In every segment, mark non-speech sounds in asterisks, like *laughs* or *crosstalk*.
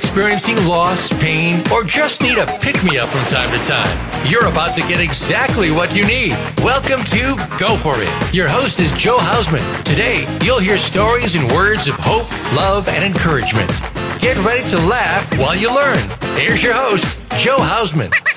Experiencing loss, pain, or just need a pick me up from time to time, you're about to get exactly what you need. Welcome to Go For It. Your host is Joe Hausman. Today, you'll hear stories and words of hope, love, and encouragement. Get ready to laugh while you learn. Here's your host, Joe Hausman.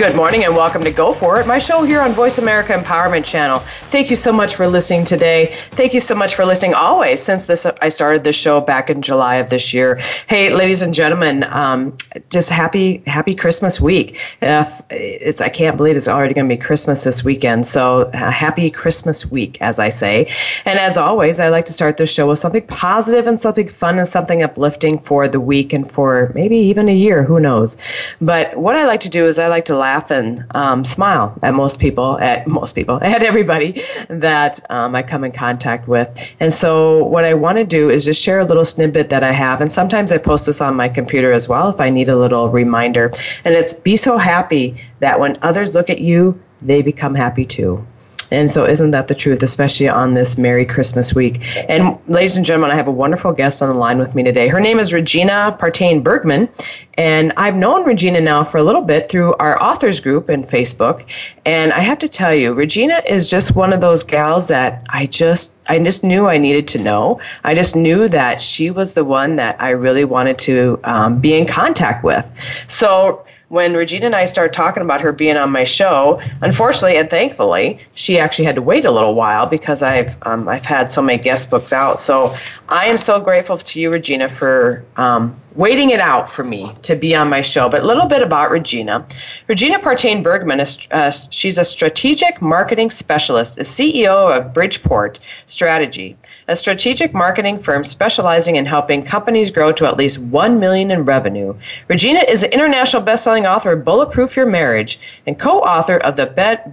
Good morning and welcome to Go For It, my show here on Voice America Empowerment Channel. Thank you so much for listening today. Thank you so much for listening always since this I started this show back in July of this year. Hey, ladies and gentlemen, um, just happy happy Christmas week. Uh, it's I can't believe it's already going to be Christmas this weekend. So uh, happy Christmas week, as I say. And as always, I like to start this show with something positive and something fun and something uplifting for the week and for maybe even a year. Who knows? But what I like to do is I like to laugh laugh and um, smile at most people, at most people, *laughs* at everybody that um, I come in contact with. And so, what I want to do is just share a little snippet that I have. And sometimes I post this on my computer as well if I need a little reminder. And it's be so happy that when others look at you, they become happy too. And so, isn't that the truth, especially on this Merry Christmas week? And, ladies and gentlemen, I have a wonderful guest on the line with me today. Her name is Regina Partain Bergman, and I've known Regina now for a little bit through our authors group in Facebook. And I have to tell you, Regina is just one of those gals that I just I just knew I needed to know. I just knew that she was the one that I really wanted to um, be in contact with. So when Regina and I started talking about her being on my show, unfortunately and thankfully, she actually had to wait a little while because I've um, I've had so many guest books out. So I am so grateful to you, Regina, for um, waiting it out for me to be on my show. But a little bit about Regina. Regina Partain Bergman is uh, she's a strategic marketing specialist, is CEO of Bridgeport Strategy, a strategic marketing firm specializing in helping companies grow to at least 1 million in revenue. Regina is an international best-selling author of Bulletproof Your Marriage and co-author of the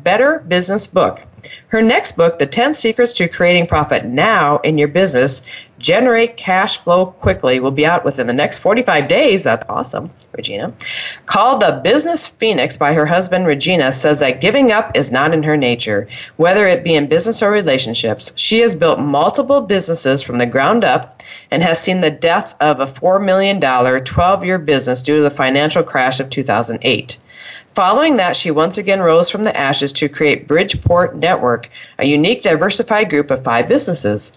Better Business book. Her next book, The 10 Secrets to Creating Profit Now in Your Business, Generate Cash Flow Quickly, will be out within the next 45 days. That's awesome, Regina. Called The Business Phoenix by her husband, Regina, says that giving up is not in her nature. Whether it be in business or relationships, she has built multiple businesses from the ground up and has seen the death of a $4 million 12 year business due to the financial crash of 2008. Following that, she once again rose from the ashes to create Bridgeport Network, a unique, diversified group of five businesses.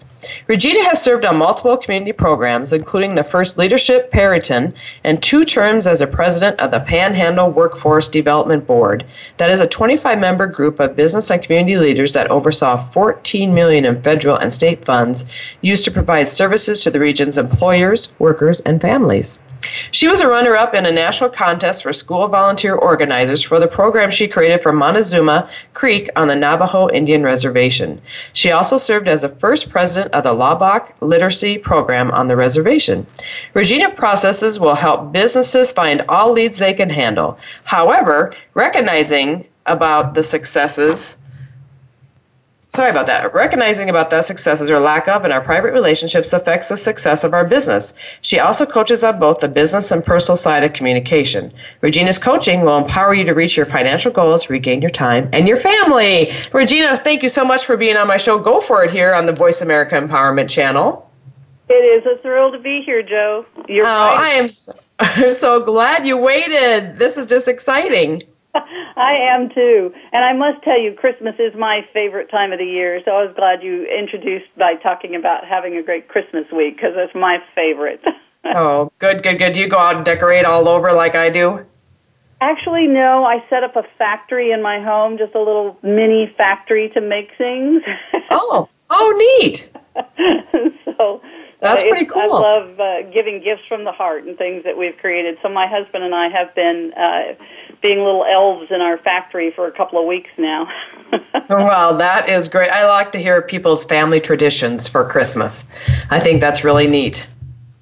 Regina has served on multiple community programs, including the first Leadership Perryton and two terms as a president of the Panhandle Workforce Development Board. That is a 25 member group of business and community leaders that oversaw 14 million in federal and state funds used to provide services to the region's employers, workers, and families. She was a runner up in a national contest for school volunteer organizers for the program she created for Montezuma Creek on the Navajo Indian Reservation. She also served as the first president of the Laubach Literacy Program on the reservation. Regina processes will help businesses find all leads they can handle. However, recognizing about the successes Sorry about that. Recognizing about the successes or lack of in our private relationships affects the success of our business. She also coaches on both the business and personal side of communication. Regina's coaching will empower you to reach your financial goals, regain your time, and your family. Regina, thank you so much for being on my show. Go for it here on the Voice America Empowerment Channel. It is a thrill to be here, Joe. You're oh, right. I am so, I'm *laughs* so glad you waited. This is just exciting. *laughs* I am too. And I must tell you, Christmas is my favorite time of the year. So I was glad you introduced by talking about having a great Christmas week because it's my favorite. *laughs* oh, good, good, good. Do you go out and decorate all over like I do? Actually, no. I set up a factory in my home, just a little mini factory to make things. *laughs* oh, oh, neat. so That's pretty cool. I love uh, giving gifts from the heart and things that we've created. So my husband and I have been uh, being little elves in our factory for a couple of weeks now. *laughs* well, that is great. I like to hear people's family traditions for Christmas. I think that's really neat.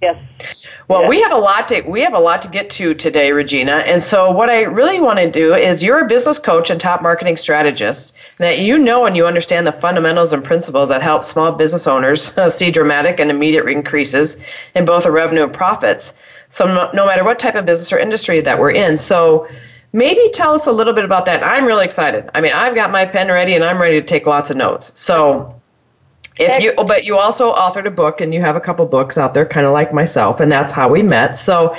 Yes. Well, yes. we have a lot to we have a lot to get to today, Regina. And so what I really want to do is you're a business coach and top marketing strategist that you know and you understand the fundamentals and principles that help small business owners *laughs* see dramatic and immediate increases in both the revenue and profits. So no, no matter what type of business or industry that we're in. So maybe tell us a little bit about that. I'm really excited. I mean, I've got my pen ready and I'm ready to take lots of notes. So if you, but you also authored a book, and you have a couple books out there, kind of like myself, and that's how we met. So,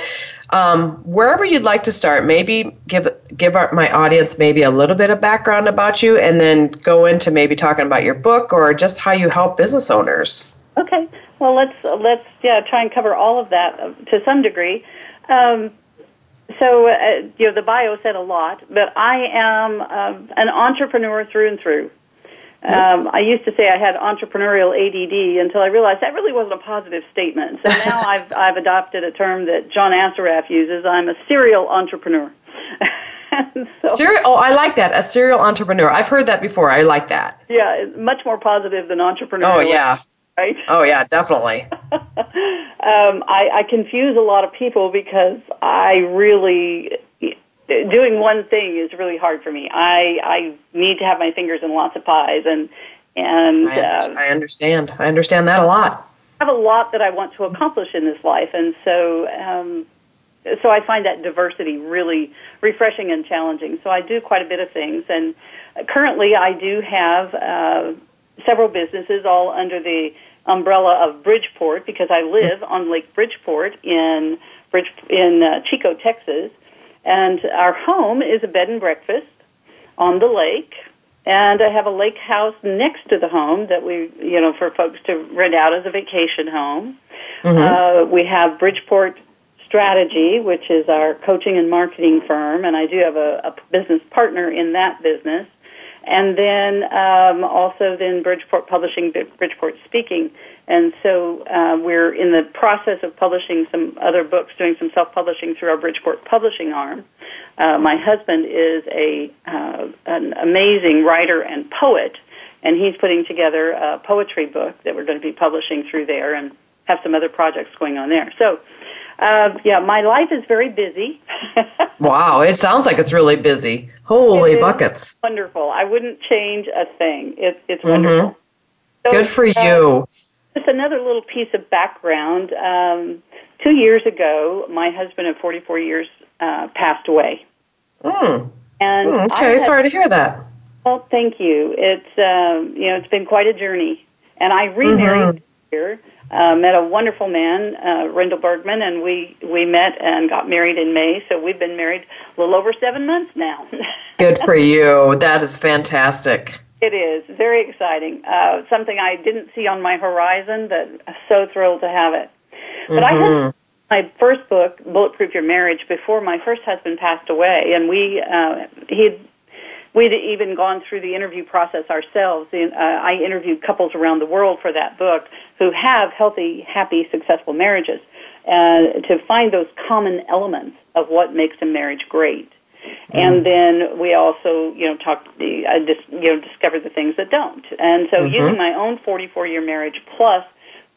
um, wherever you'd like to start, maybe give give our, my audience maybe a little bit of background about you, and then go into maybe talking about your book or just how you help business owners. Okay. Well, let's let's yeah try and cover all of that uh, to some degree. Um, so uh, you know the bio said a lot, but I am uh, an entrepreneur through and through. Um, I used to say I had entrepreneurial ADD until I realized that really wasn't a positive statement. So now *laughs* I've I've adopted a term that John Assaraf uses. I'm a serial entrepreneur. *laughs* so, serial. Oh, I like that. A serial entrepreneur. I've heard that before. I like that. Yeah, much more positive than entrepreneur. Oh yeah. Right? Oh yeah, definitely. *laughs* um, I, I confuse a lot of people because I really doing one thing is really hard for me. I I need to have my fingers in lots of pies, and and I, uh, I understand. I understand that a lot. I have a lot that I want to accomplish in this life, and so um, so I find that diversity really refreshing and challenging. So I do quite a bit of things, and currently I do have uh, several businesses all under the umbrella of Bridgeport because I live on Lake Bridgeport in Bridge in uh, Chico, Texas and our home is a bed and breakfast on the lake. And I have a lake house next to the home that we, you know, for folks to rent out as a vacation home. Mm-hmm. Uh, we have Bridgeport Strategy, which is our coaching and marketing firm, and I do have a, a business partner in that business. And then um, also then Bridgeport Publishing, Bridgeport Speaking. And so uh, we're in the process of publishing some other books, doing some self-publishing through our Bridgeport publishing arm. Uh, my husband is a uh, an amazing writer and poet, and he's putting together a poetry book that we're going to be publishing through there, and have some other projects going on there. So. Uh, yeah, my life is very busy. *laughs* wow, it sounds like it's really busy. Holy buckets! Wonderful. I wouldn't change a thing. It, it's mm-hmm. wonderful. So, Good for uh, you. Just another little piece of background. Um, two years ago, my husband of 44 years uh, passed away. Mm. And mm, okay, had, sorry to hear that. Well, thank you. It's um, you know it's been quite a journey, and I remarried mm-hmm. here. Uh, met a wonderful man, uh, Rendell Bergman, and we we met and got married in May. So we've been married a little over seven months now. *laughs* Good for you. That is fantastic. It is very exciting. Uh, something I didn't see on my horizon, but I'm so thrilled to have it. But mm-hmm. I had my first book, Bulletproof Your Marriage, before my first husband passed away, and we uh, he'd we'd even gone through the interview process ourselves. And, uh, I interviewed couples around the world for that book who have healthy, happy, successful marriages, uh, to find those common elements of what makes a marriage great. And then we also, you know, talked, I just, you know, discovered the things that don't. And so mm-hmm. using my own 44 year marriage plus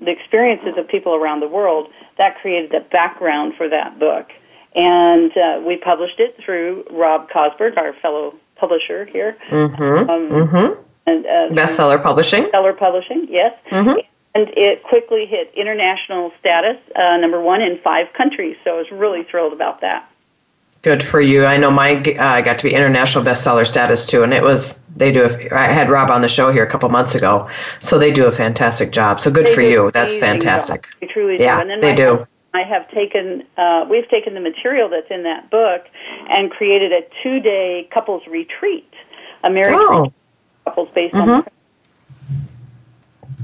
the experiences of people around the world, that created the background for that book. And uh, we published it through Rob Kosberg, our fellow publisher here. Mm-hmm. Um, mm-hmm. And, uh, bestseller publishing. Bestseller publishing, yes. Mm-hmm. And it quickly hit international status, uh, number one in five countries. So I was really thrilled about that. Good for you. I know my uh, got to be international bestseller status too, and it was they do. A, I had Rob on the show here a couple months ago, so they do a fantastic job. So good they for you. That's fantastic. Job. They truly yeah, do. Yeah, they do. I have taken, uh, we've taken the material that's in that book and created a two-day couples retreat, a marriage oh. retreat, couples based mm-hmm. on.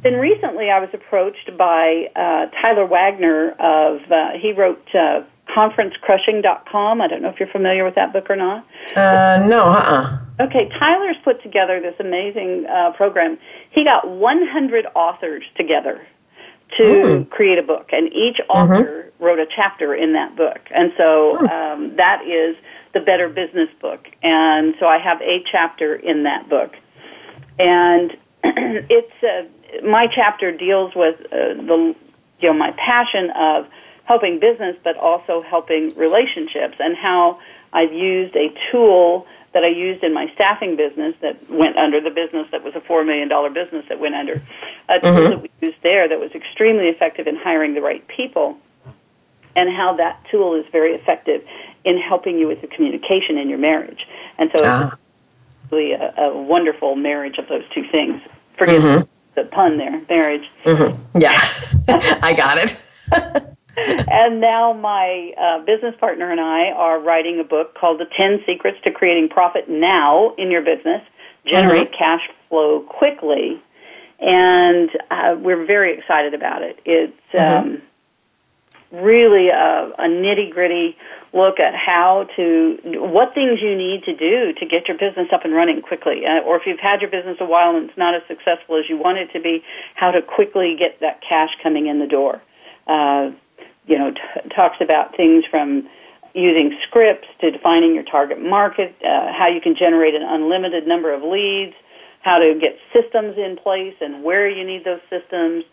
Then recently, I was approached by uh, Tyler Wagner of. Uh, he wrote uh, conferencecrushing.com. I don't know if you're familiar with that book or not. Uh, no, uh-uh. Okay, Tyler's put together this amazing uh, program. He got 100 authors together to mm. create a book, and each mm-hmm. author mm-hmm. wrote a chapter in that book, and so hmm. um, that is the Better Business book, and so I have a chapter in that book, and *clears throat* it's uh, my chapter deals with uh, the you know my passion of helping business, but also helping relationships, and how I've used a tool that I used in my staffing business that went under the business that was a $4 million business that went under. A tool mm-hmm. that we used there that was extremely effective in hiring the right people and how that tool is very effective in helping you with the communication in your marriage. And so ah. it's really a, a, wonderful marriage of those two things. Forgive mm-hmm. the pun there, marriage. Mm-hmm. Yeah, *laughs* I got it. *laughs* *laughs* and now my uh, business partner and I are writing a book called The 10 Secrets to Creating Profit Now in Your Business, Generate mm-hmm. Cash Flow Quickly. And uh, we're very excited about it. It's mm-hmm. um, really a, a nitty gritty look at how to, what things you need to do to get your business up and running quickly. Uh, or if you've had your business a while and it's not as successful as you want it to be, how to quickly get that cash coming in the door. Uh, you know, t- talks about things from using scripts to defining your target market, uh, how you can generate an unlimited number of leads, how to get systems in place and where you need those systems,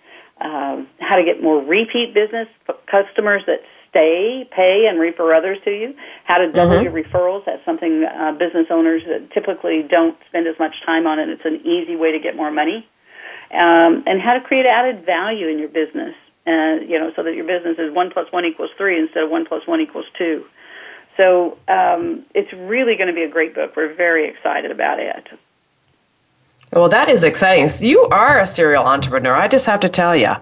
um, how to get more repeat business customers that stay, pay, and refer others to you, how to double mm-hmm. your referrals. That's something uh, business owners typically don't spend as much time on, and it's an easy way to get more money. Um, and how to create added value in your business and you know, so that your business is one plus one equals three instead of one plus one equals two. So um, it's really going to be a great book. We're very excited about it. Well, that is exciting. You are a serial entrepreneur. I just have to tell you,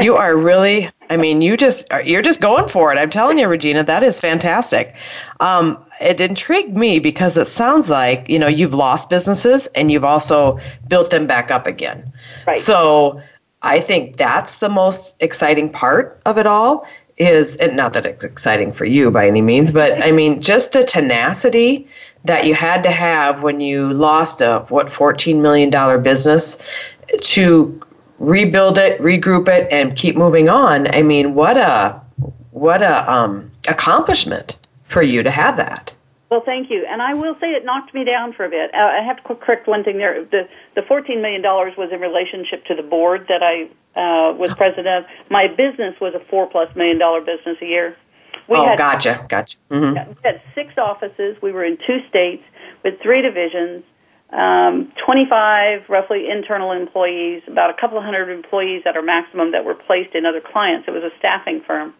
you *laughs* are really. I mean, you just you're just going for it. I'm telling you, Regina, that is fantastic. Um, it intrigued me because it sounds like you know you've lost businesses and you've also built them back up again. Right. So I think that's the most exciting part of it all is and not that it's exciting for you by any means, but I mean just the tenacity that you had to have when you lost a what 14 million dollar business to rebuild it, regroup it and keep moving on. I mean, what a what a um, accomplishment for you to have that. Well, thank you. And I will say it knocked me down for a bit. Uh, I have to correct one thing there. The the $14 million was in relationship to the board that I uh, was president of. My business was a four plus million dollar business a year. We oh, had, gotcha, gotcha. Mm-hmm. We had six offices. We were in two states with three divisions, um, 25 roughly internal employees, about a couple of hundred employees at our maximum that were placed in other clients. It was a staffing firm.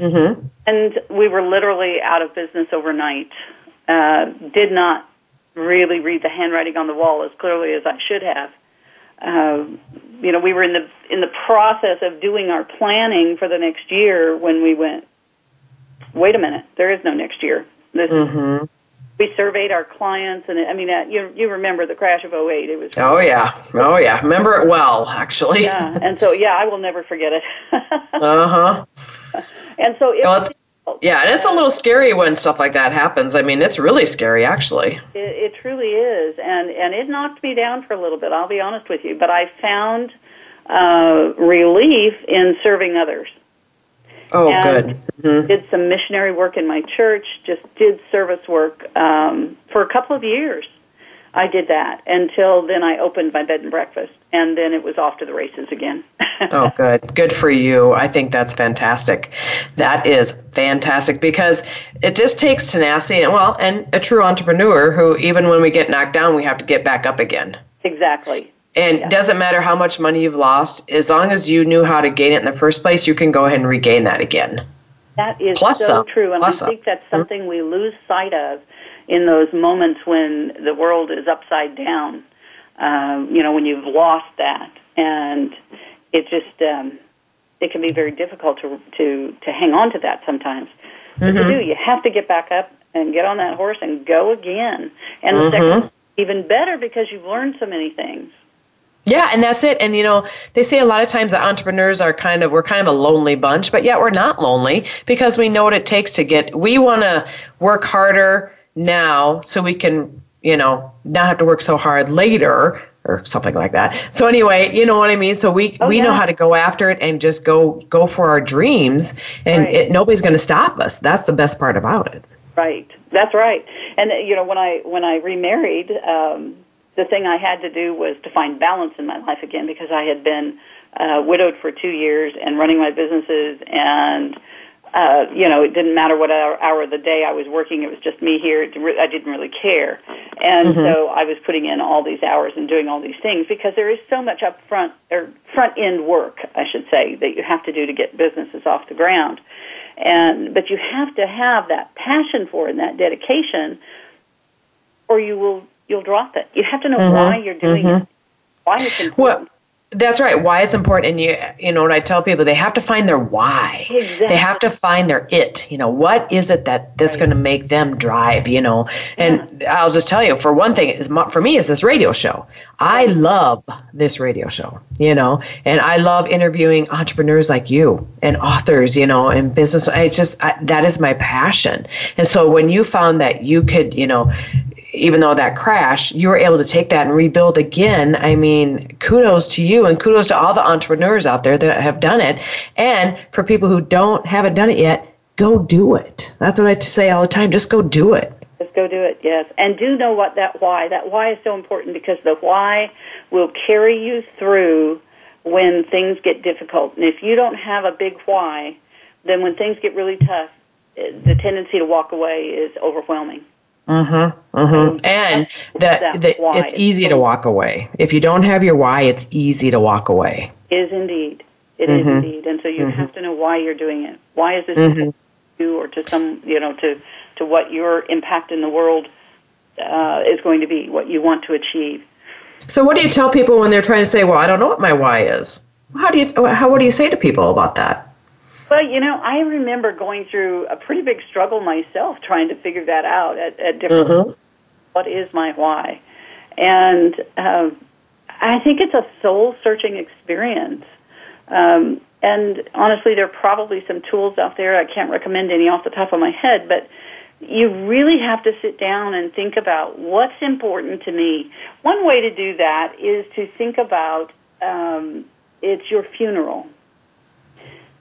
Mm-hmm. And we were literally out of business overnight uh, did not really read the handwriting on the wall as clearly as I should have. Uh, you know, we were in the in the process of doing our planning for the next year when we went. Wait a minute, there is no next year. This mm-hmm. we surveyed our clients, and it, I mean, uh, you you remember the crash of 08. It was. Oh yeah, oh yeah, remember it well, actually. yeah, and so yeah, I will never forget it. *laughs* uh huh. And so it, well, yeah, and it's a little scary when stuff like that happens. I mean, it's really scary, actually. It, it truly is, and and it knocked me down for a little bit. I'll be honest with you, but I found uh, relief in serving others. Oh, and good. Mm-hmm. Did some missionary work in my church. Just did service work um, for a couple of years. I did that until then. I opened my bed and breakfast, and then it was off to the races again. *laughs* oh, good. Good for you. I think that's fantastic. That is fantastic because it just takes tenacity and, well, and a true entrepreneur who, even when we get knocked down, we have to get back up again. Exactly. And yeah. doesn't matter how much money you've lost, as long as you knew how to gain it in the first place, you can go ahead and regain that again. That is Plus so some. true, and Plus I think that's something mm-hmm. we lose sight of in those moments when the world is upside down. Um, you know, when you've lost that, and it just um, it can be very difficult to to to hang on to that sometimes. Mm-hmm. But to do, you have to get back up and get on that horse and go again. And mm-hmm. the second, even better because you've learned so many things. Yeah, and that's it. And you know, they say a lot of times that entrepreneurs are kind of we're kind of a lonely bunch, but yet we're not lonely because we know what it takes to get. We want to work harder now so we can you know not have to work so hard later or something like that. So anyway, you know what I mean. So we oh, we yeah. know how to go after it and just go go for our dreams, and right. it, nobody's going to stop us. That's the best part about it. Right. That's right. And you know, when I when I remarried, um, the thing I had to do was to find balance in my life again because I had been uh, widowed for two years and running my businesses and uh, you know, it didn't matter what hour, hour of the day I was working. It was just me here. I didn't really care, and mm-hmm. so I was putting in all these hours and doing all these things because there is so much upfront or front end work, I should say, that you have to do to get businesses off the ground. And but you have to have that passion for it and that dedication, or you will you'll drop it. You have to know mm-hmm. why you're doing mm-hmm. it, why it's important. Well, that's right. Why it's important, and you you know what I tell people, they have to find their why. Exactly. They have to find their it. You know, what is it that that's right. going to make them drive? You know, and yeah. I'll just tell you, for one thing, is for me is this radio show. I love this radio show. You know, and I love interviewing entrepreneurs like you and authors. You know, and business. I just I, that is my passion. And so when you found that you could, you know, even though that crash, you were able to take that and rebuild again. I mean, kudos to you and kudos to all the entrepreneurs out there that have done it. And for people who don't haven't done it yet, go do it. That's what I say all the time. Just go do it. Just go do it, yes. And do know what that why. That why is so important because the why will carry you through when things get difficult. And if you don't have a big why, then when things get really tough, the tendency to walk away is overwhelming. Mm-hmm. Mm-hmm. And that, that it's easy to walk away. If you don't have your why, it's easy to walk away. Is indeed. It mm-hmm. is indeed. And so you mm-hmm. have to know why you're doing it. Why is this mm-hmm. to you or to some, you know, to, to what your impact in the world uh, is going to be, what you want to achieve. So, what do you tell people when they're trying to say, "Well, I don't know what my why is"? How do you how what do you say to people about that? Well, you know, I remember going through a pretty big struggle myself trying to figure that out at, at different. Mm-hmm. What is my why? And um, I think it's a soul searching experience. Um, and honestly, there are probably some tools out there. I can't recommend any off the top of my head, but you really have to sit down and think about what's important to me. One way to do that is to think about um, it's your funeral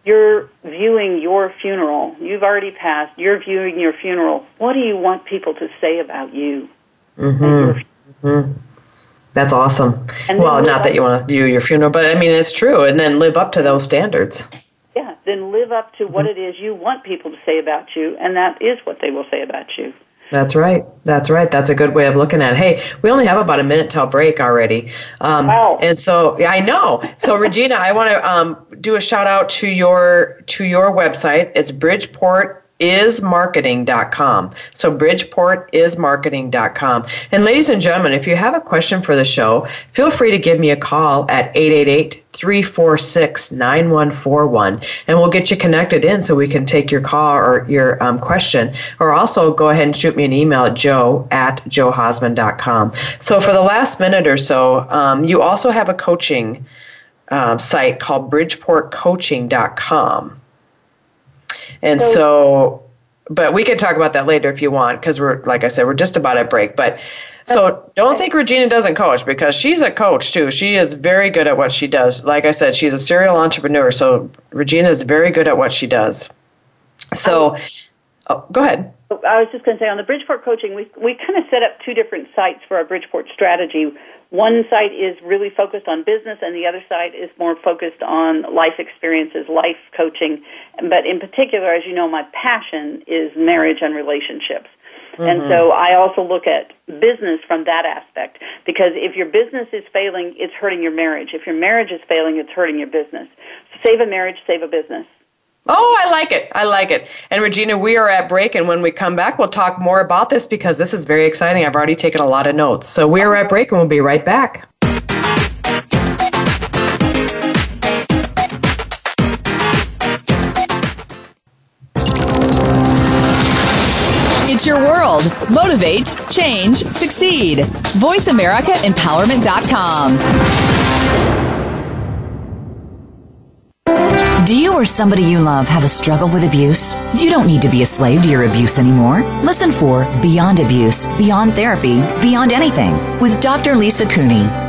you're viewing your funeral. You've already passed. You're viewing your funeral. What do you want people to say about you? Mm-hmm. mm-hmm. That's awesome. And well, not that you want to view your funeral, but I mean, it's true. And then live up to those standards. Yeah, then live up to what mm-hmm. it is you want people to say about you, and that is what they will say about you. That's right. That's right. That's a good way of looking at it. Hey, we only have about a minute till break already. Um, wow. And so yeah, I know. So Regina, I want to um, do a shout out to your to your website. It's Bridgeport ismarketing.com. So bridgeportismarketing.com. And ladies and gentlemen, if you have a question for the show, feel free to give me a call at 888-346-9141 and we'll get you connected in so we can take your call or your um, question. Or also go ahead and shoot me an email at joe at joehausman.com. So for the last minute or so, um, you also have a coaching um, site called bridgeportcoaching.com. And so, so but we can talk about that later if you want because we're like I said we're just about at break. But so don't think Regina doesn't coach because she's a coach too. She is very good at what she does. Like I said, she's a serial entrepreneur. So Regina is very good at what she does. So, oh, go ahead. I was just going to say on the Bridgeport coaching, we we kind of set up two different sites for our Bridgeport strategy. One site is really focused on business, and the other side is more focused on life experiences, life coaching. But in particular, as you know, my passion is marriage and relationships. Mm-hmm. And so I also look at business from that aspect because if your business is failing, it's hurting your marriage. If your marriage is failing, it's hurting your business. Save a marriage, save a business. Oh, I like it. I like it. And Regina, we are at break, and when we come back, we'll talk more about this because this is very exciting. I've already taken a lot of notes. So we are at break, and we'll be right back. It's your world. Motivate, change, succeed. VoiceAmericaEmpowerment.com. or somebody you love have a struggle with abuse? You don't need to be a slave to your abuse anymore. Listen for Beyond Abuse, Beyond Therapy, Beyond Anything with Dr. Lisa Cooney.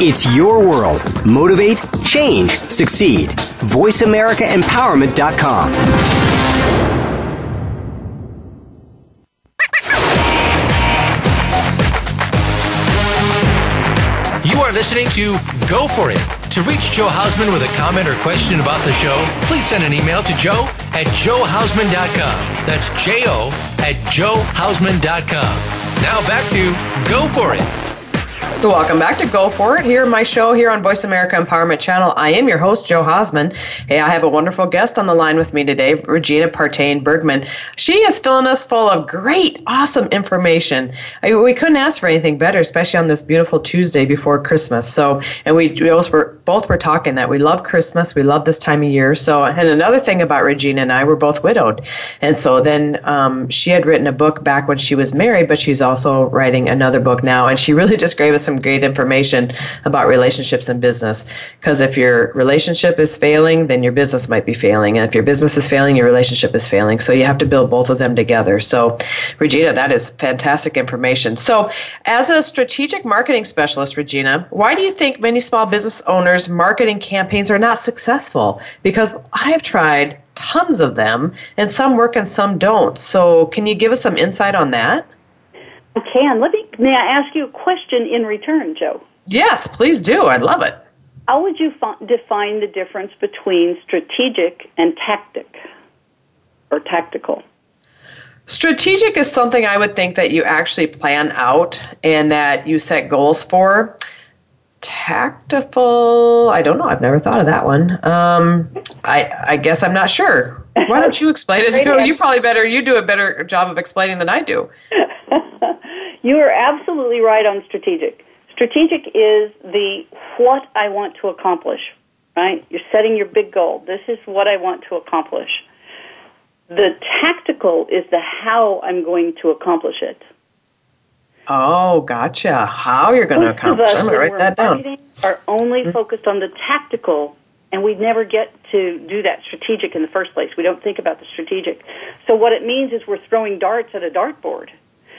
It's your world. Motivate, change, succeed. VoiceAmericaEmpowerment.com. You are listening to Go For It. To reach Joe Hausman with a comment or question about the show, please send an email to joe at joehausman.com. That's J O at joehausman.com. Now back to Go For It. Welcome back to Go For It here, my show here on Voice America Empowerment Channel. I am your host, Joe Hausman. Hey, I have a wonderful guest on the line with me today, Regina Partain Bergman. She is filling us full of great, awesome information. I, we couldn't ask for anything better, especially on this beautiful Tuesday before Christmas. So, and we, we both, were, both were talking that we love Christmas, we love this time of year. So, and another thing about Regina and I, we're both widowed. And so then um, she had written a book back when she was married, but she's also writing another book now. And she really just gave us some great information about relationships and business. Because if your relationship is failing, then your business might be failing. And if your business is failing, your relationship is failing. So you have to build both of them together. So, Regina, that is fantastic information. So, as a strategic marketing specialist, Regina, why do you think many small business owners' marketing campaigns are not successful? Because I've tried tons of them, and some work and some don't. So, can you give us some insight on that? I can. Let me. May I ask you a question in return, Joe? Yes, please do. I'd love it. How would you fi- define the difference between strategic and tactic, or tactical? Strategic is something I would think that you actually plan out and that you set goals for. Tactful, I don't know. I've never thought of that one. Um, I, I guess I'm not sure. Why don't you *laughs* explain it? You, you probably better. You do a better job of explaining than I do. You are absolutely right on strategic. Strategic is the what I want to accomplish, right? You're setting your big goal. This is what I want to accomplish. The tactical is the how I'm going to accomplish it. Oh, gotcha. How you're going to accomplish it. I'm going to write that down. Are only mm-hmm. focused on the tactical, and we never get to do that strategic in the first place. We don't think about the strategic. So what it means is we're throwing darts at a dartboard.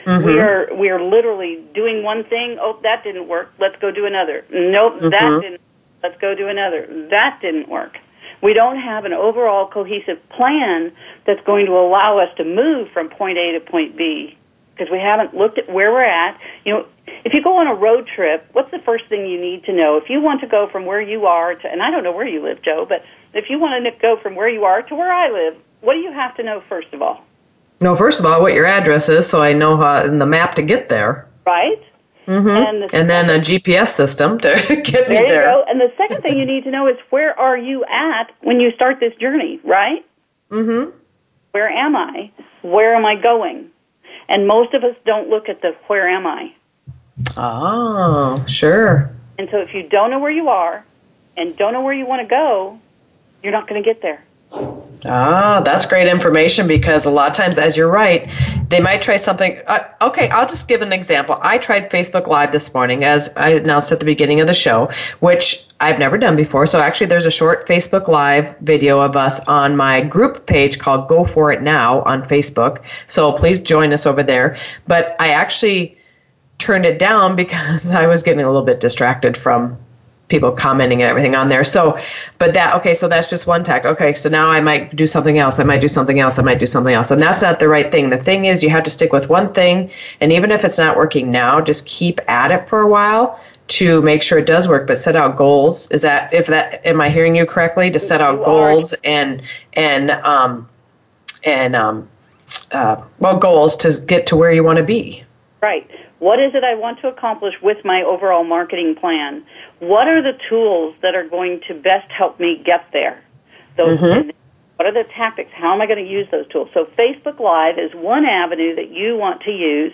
Mm-hmm. We are we are literally doing one thing. Oh, that didn't work. Let's go do another. Nope, mm-hmm. that didn't. Let's go do another. That didn't work. We don't have an overall cohesive plan that's going to allow us to move from point A to point B because we haven't looked at where we're at. You know, if you go on a road trip, what's the first thing you need to know? If you want to go from where you are to, and I don't know where you live, Joe, but if you want to go from where you are to where I live, what do you have to know first of all? No, first of all, what your address is, so I know how in the map to get there. Right. Mm-hmm. And, the and then a GPS system to *laughs* get me there. there. Go. And the second thing you need to know is where are you at when you start this journey, right? Mm-hmm. Where am I? Where am I going? And most of us don't look at the where am I. Oh, sure. And so if you don't know where you are and don't know where you want to go, you're not going to get there. Ah, that's great information because a lot of times, as you're right, they might try something. Uh, okay, I'll just give an example. I tried Facebook Live this morning, as I announced at the beginning of the show, which I've never done before. So, actually, there's a short Facebook Live video of us on my group page called Go For It Now on Facebook. So, please join us over there. But I actually turned it down *laughs* because I was getting a little bit distracted from people commenting and everything on there. So, but that, okay, so that's just one tech. Okay, so now I might do something else. I might do something else. I might do something else. And that's not the right thing. The thing is, you have to stick with one thing. And even if it's not working now, just keep at it for a while to make sure it does work, but set out goals. Is that if that am I hearing you correctly? To set out goals and and um, and um, uh, well, goals to get to where you want to be. Right. What is it I want to accomplish with my overall marketing plan? What are the tools that are going to best help me get there? Those mm-hmm. what are the tactics? How am I going to use those tools? So Facebook Live is one avenue that you want to use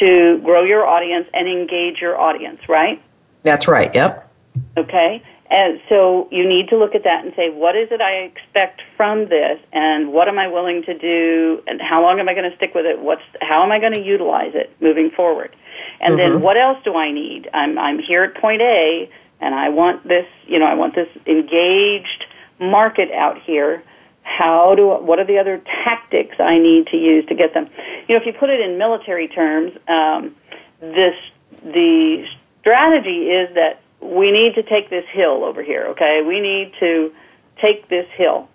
to grow your audience and engage your audience, right? That's right. Yep. Okay? And so you need to look at that and say, what is it I expect from this and what am I willing to do and how long am I going to stick with it? What's how am I going to utilize it moving forward? And then mm-hmm. what else do I need? I'm I'm here at point A and I want this, you know, I want this engaged market out here. How do what are the other tactics I need to use to get them? You know, if you put it in military terms, um, this the strategy is that we need to take this hill over here, okay? We need to take this hill.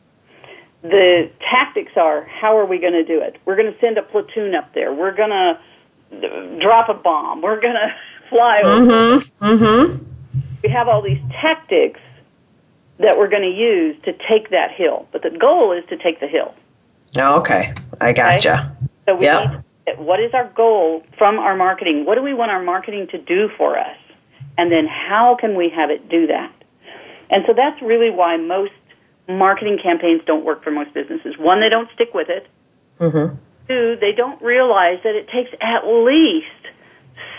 The tactics are how are we going to do it? We're going to send a platoon up there. We're going to drop a bomb. We're going *laughs* to fly over. Mm-hmm. We have all these tactics that we're going to use to take that hill. But the goal is to take the hill. Okay, I gotcha. So we Yep. need to, what is our goal from our marketing? What do we want our marketing to do for us? And then how can we have it do that? And so that's really why most marketing campaigns don't work for most businesses. One, they don't stick with it. Mm-hmm. Two, they don't realize that it takes at least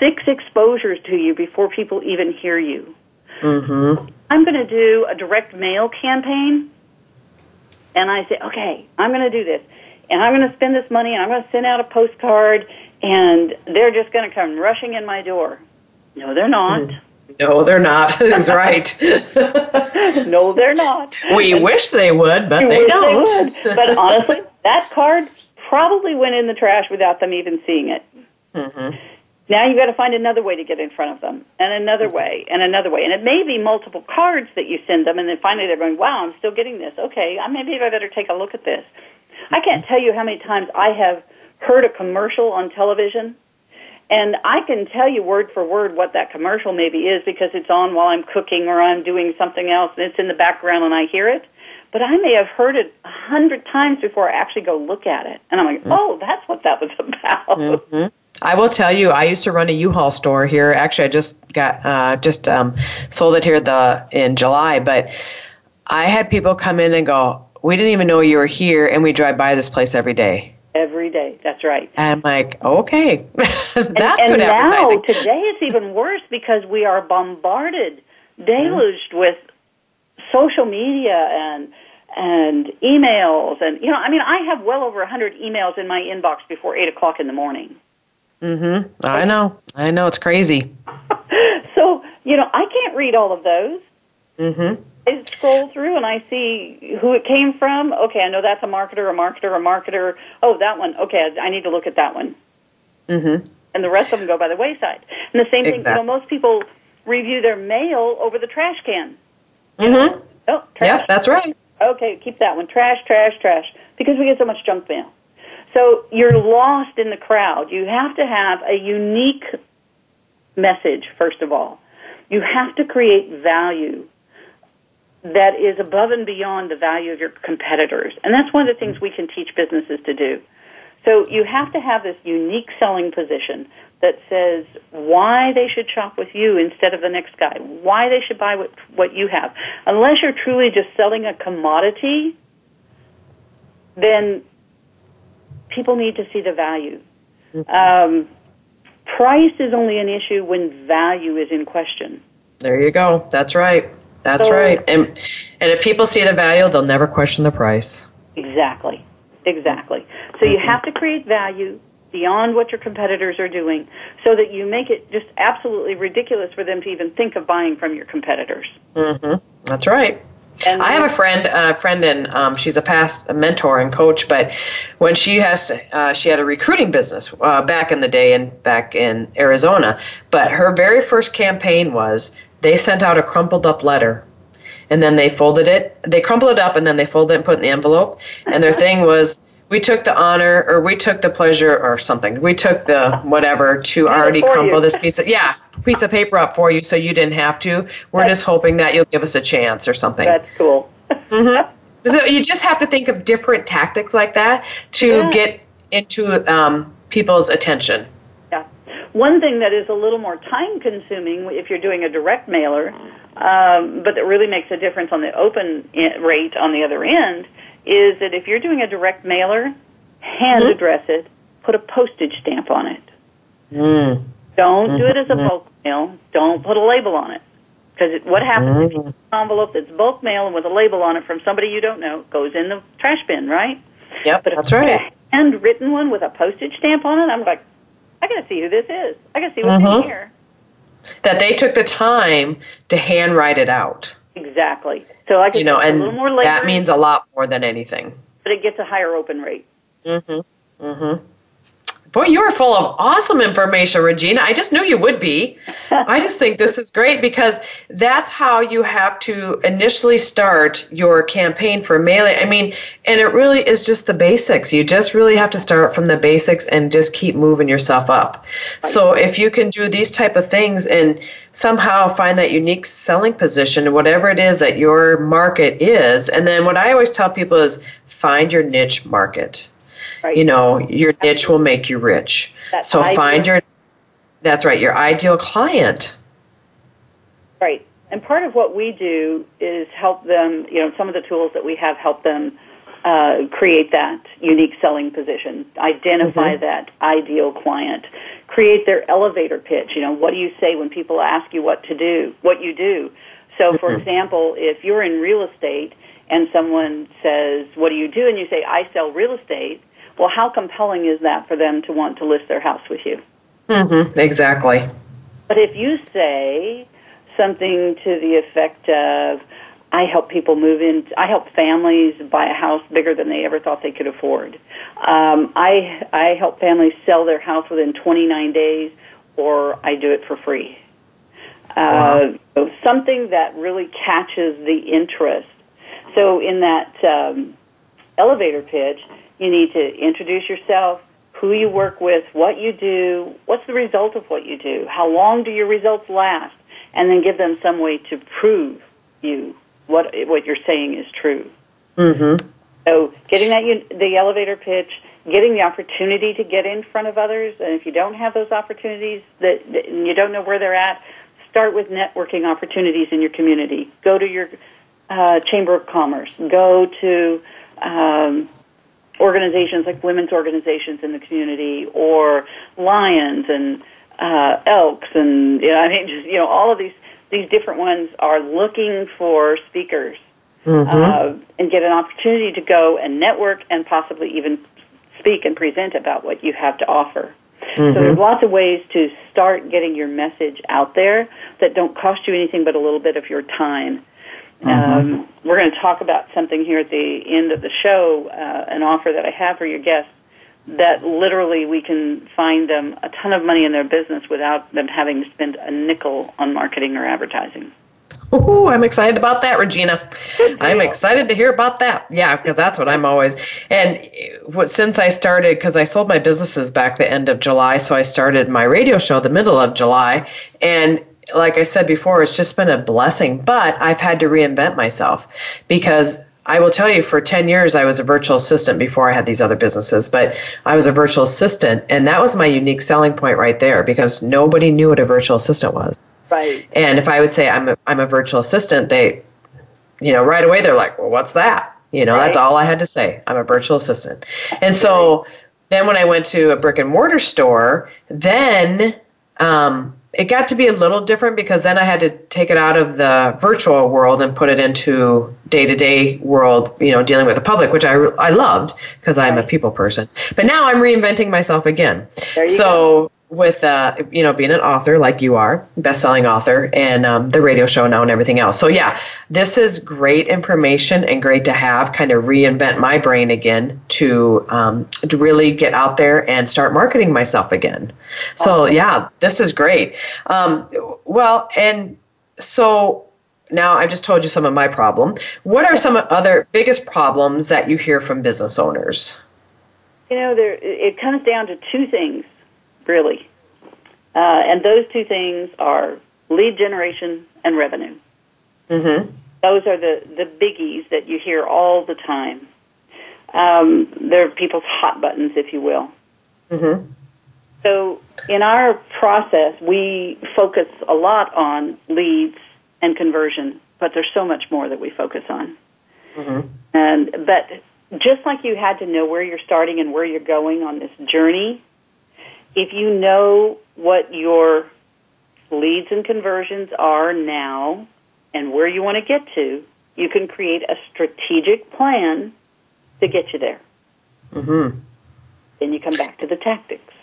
six exposures to you before people even hear you. Mm-hmm. I'm going to do a direct mail campaign, and I say, okay, I'm going to do this, and I'm going to spend this money, and I'm going to send out a postcard, and they're just going to come rushing in my door. No, they're not. No, they're not. *laughs* That's right. *laughs* No, they're not. we wish they would, but they don't. would. But honestly, *laughs* that card probably went in the trash without them even seeing it. Mhm. Now you've got to find another way to get in front of them, and another mm-hmm. way, and another way. And it may be multiple cards that you send them, and then finally they're going, wow, I'm still getting this. Okay, I- maybe I better take a look at this. I mm-hmm. can't tell you how many times I have heard a commercial on television, and I can tell you word for word what that commercial maybe is because it's on while I'm cooking or I'm doing something else, and it's in the background and I hear it. But I may have heard it a hundred times before I actually go look at it. And I'm like, mm-hmm. oh, that's what that was *laughs* about. I will tell you, I used to run a U-Haul store here. Actually, I just got uh, just um, sold it here the in July. But I had people come in and go, "We didn't even know you were here, and we drive by this place every day." Every day. That's right. And I'm like, "Okay, *laughs* that's and, good and now advertising." today it's even worse because we are bombarded, deluged with social media and and emails and you know I mean I have well over a hundred emails in my inbox before eight o'clock in the morning. Mm-hmm. I know, I know, it's crazy. *laughs* So you know I can't read all of those. Mm-hmm. I scroll through and I see who it came from. Okay, I know that's a marketer, a marketer, a marketer. Oh, that one. Okay, I need to look at that one. Mm-hmm. and the rest of them go by the wayside. And the same thing, Exactly. you know, most people review their mail over the trash can. Mm-hmm. Oh, trash. Yep, that's right. Okay, keep that one. Trash, trash, trash. Because we get so much junk mail. So you're lost in the crowd. You have to have a unique message, first of all. You have to create value that is above and beyond the value of your competitors. And that's one of the things we can teach businesses to do. So you have to have this unique selling position that says why they should shop with you instead of the next guy, why they should buy what, what you have. Unless you're truly just selling a commodity, then people need to see the value. Um, price is only an issue when value is in question. There you go. That's right. That's So- right. And and if people see the value, they'll never question the price. Exactly. Exactly. So you have to create value beyond what your competitors are doing so that you make it just absolutely ridiculous for them to even think of buying from your competitors. Mm-hmm. That's right. And I have a friend, a friend, and um, she's a past mentor and coach. But when she has to, uh, she had a recruiting business uh, back in the day and back in Arizona. But her very first campaign was they sent out a crumpled up letter, and then they folded it. They crumpled it up, and then they folded it and put it in the envelope. And their thing was, we took the honor or we took the pleasure or something. We took the whatever to already crumple this piece of yeah piece of paper up for you so you didn't have to. We're just hoping that you'll give us a chance or something. That's cool. So you just have to think of different tactics like that to Yeah. get into um, people's attention. Yeah. One thing that is a little more time consuming if you're doing a direct mailer, um, but that really makes a difference on the open rate on the other end, is that if you're doing a direct mailer, hand mm-hmm. address it, put a postage stamp on it. Mm. Don't do it mm-hmm. as a bulk mm-hmm. mail. Don't put a label on it. Because what happens if you get an envelope that's bulk mail and with a label on it from somebody you don't know goes in the trash bin, right? Yep, But that's right. a handwritten one with a postage stamp on it, I'm like, I gotta see who this is. I gotta see what's in here. That they took the time to handwrite it out. Exactly. So I You know, a little more and that means a lot more than anything. but it gets a higher open rate. Mm-hmm. Mm-hmm. Boy, you are full of awesome information, Regina. I just knew you would be. I just think this is great because that's how you have to initially start your campaign for mailing. I mean, and it really is just the basics. You just really have to start from the basics and just keep moving yourself up. So if you can do these type of things and somehow find that unique selling position, whatever it is that your market is, and then what I always tell people is find your niche market Right. you know your niche will make you rich so find ideal- your that's right your ideal client Right. And part of what we do is help them, you know, some of the tools that we have help them uh, create that unique selling position, identify that ideal client, create their elevator pitch. You know, what do you say when people ask you what to do, what you do? So, for example, if you're in real estate and someone says, What do you do? and you say, I sell real estate, well, how compelling is that for them to want to list their house with you? mm-hmm. exactly But if you say something to the effect of, I help people move in, I help families buy a house bigger than they ever thought they could afford. Um, I, I help families sell their house within 29 days, or I do it for free. Uh, so something that really catches the interest. So in that um, elevator pitch, you need to introduce yourself, who you work with, what you do, what's the result of what you do, how long do your results last, and then give them some way to prove you what what you're saying is true. mm-hmm. So getting that the elevator pitch, getting the opportunity to get in front of others, and if you don't have those opportunities that, that and you don't know where they're at, start with networking opportunities in your community. Go to your uh, chamber of commerce. Go to um, organizations like women's organizations in the community, or lions and uh, elks, and you know, *laughs* I mean, just you know, all of these these different ones are looking for speakers uh, and get an opportunity to go and network and possibly even speak and present about what you have to offer. So there's lots of ways to start getting your message out there that don't cost you anything but a little bit of your time. Um, we're going to talk about something here at the end of the show, uh, an offer that I have for your guests that literally we can find them a ton of money in their business without them having to spend a nickel on marketing or advertising. Ooh, I'm excited about that, Regina. I'm excited to hear about that. Yeah, because that's what I'm always. And what since I started, because I sold my businesses back the end of July, so I started my radio show the middle of July, and like I said before, it's just been a blessing. But I've had to reinvent myself because I will tell you, for 10 years, I was a virtual assistant before I had these other businesses, but I was a virtual assistant, and that was my unique selling point right there because nobody knew what a virtual assistant was. Right. And if I would say I'm a, I'm a virtual assistant, they, you know, right away they're like, well, what's that? You know, that's all I had to say. I'm a virtual assistant. And so then when I went to a brick and mortar store, then um, it got to be a little different because then I had to take it out of the virtual world and put it into day to day world, you know, dealing with the public, which I, I loved because I'm a people person. But now I'm reinventing myself again. So with uh, you know being an author like you are, best-selling author, and um, the radio show now and everything else. So yeah, this is great information and great to have. Kind of reinvent my brain again to um, to really get out there and start marketing myself again. So yeah, this is great. Um, well, and so now I've just told you some of my problem. What are some other biggest problems that you hear from business owners? You know, there it comes down to two things, really, uh, and those two things are lead generation and revenue. Mm-hmm. Those are the the biggies that you hear all the time. Um, they're people's hot buttons, if you will. Mm-hmm. So in our process, we focus a lot on leads and conversion, but there's so much more that we focus on. Mm-hmm. And but just like you had to know where you're starting and where you're going on this journey, if you know what your leads and conversions are now and where you want to get to, you can create a strategic plan to get you there. Mm-hmm. Then you come back to the tactics.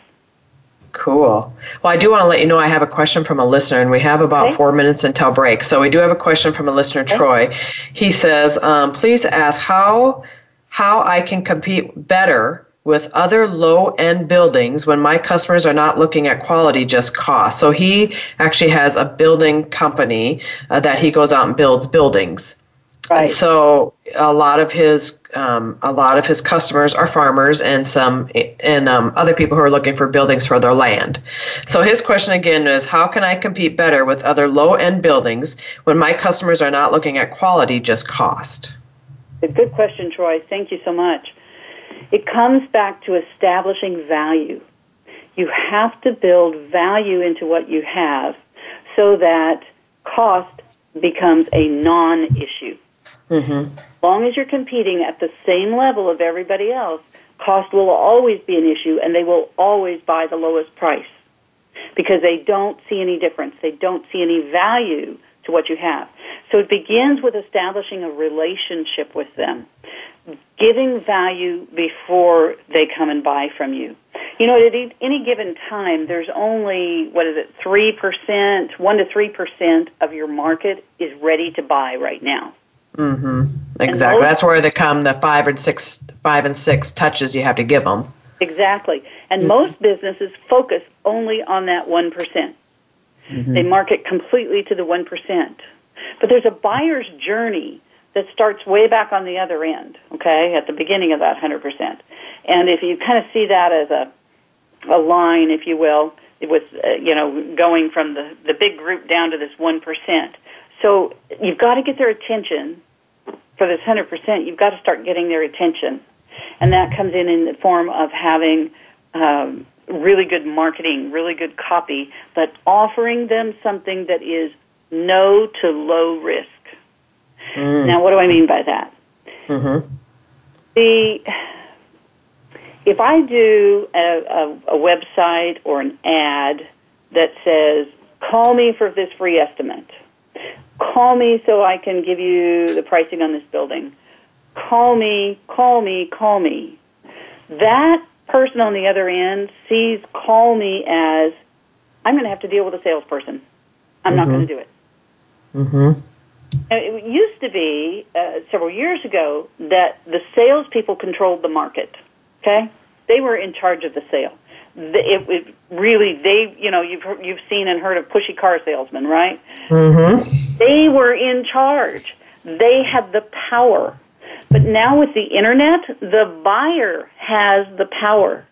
Cool. Well, I do want to let you know I have a question from a listener, and we have about Okay. four minutes until break. So we do have a question from a listener, Troy. He says, um, "Please ask how how I can compete better with other low end buildings when my customers are not looking at quality, just cost." So he actually has a building company uh, that he goes out and builds buildings. Right. So a lot of his um, a lot of his customers are farmers and some and um, other people who are looking for buildings for their land. So his question again is, how can I compete better with other low end buildings when my customers are not looking at quality, just cost? A good question, Troy. Thank you so much. It comes back to establishing value. You have to build value into what you have so that cost becomes a non issue. Mm-hmm. As long as you're competing at the same level of everybody else, cost will always be an issue and they will always buy the lowest price because they don't see any difference. They don't see any value to what you have. So it begins with establishing a relationship with them, giving value before they come and buy from you. You know, at any- given time, there's only, what is it, 3%, 1 to 3% of your market is ready to buy right now. Mm-hmm. Exactly. most- That's where they come the five and six five and six touches you have to give them. Exactly. And most businesses focus only on that 1%. percent They market completely to the 1%. But there's a buyer's journey that starts way back on the other end, okay, at the beginning of that 100%. And if you kind of see that as a, a line, if you will, with, uh, you know, going from the, the big group down to this 1%. So you've got to get their attention for this 100%. You've got to start getting their attention and that comes in in the form of having um, really good marketing, really good copy, but offering them something that is no to low risk. Now, what do I mean by that? Mm-hmm. The if I do a, a, a website or an ad that says, "Call me for this free estimate," "Call me so I can give you the pricing on this building," "Call me, call me, call me," that person on the other end sees "call me" as I'm going to have to deal with a salesperson. I'm not going to do it. Mm-hmm. It used to be uh, several years ago that the salespeople controlled the market. Okay, they were in charge of the sale. It, it really they you know you've you've seen and heard of pushy car salesmen, right? Mm-hmm. They were in charge. They had the power. But now with the internet, the buyer has the power